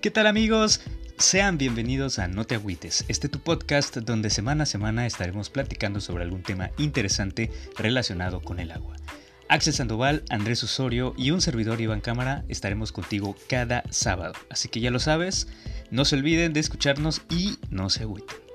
¿Qué tal amigos? Sean bienvenidos a No te agüites, este tu podcast donde semana a semana estaremos platicando sobre algún tema interesante relacionado con el agua. Axel Sandoval, Andrés Osorio y un servidor Iván Cámara estaremos contigo cada sábado. Así que ya lo sabes, no se olviden de escucharnos y no se agüiten.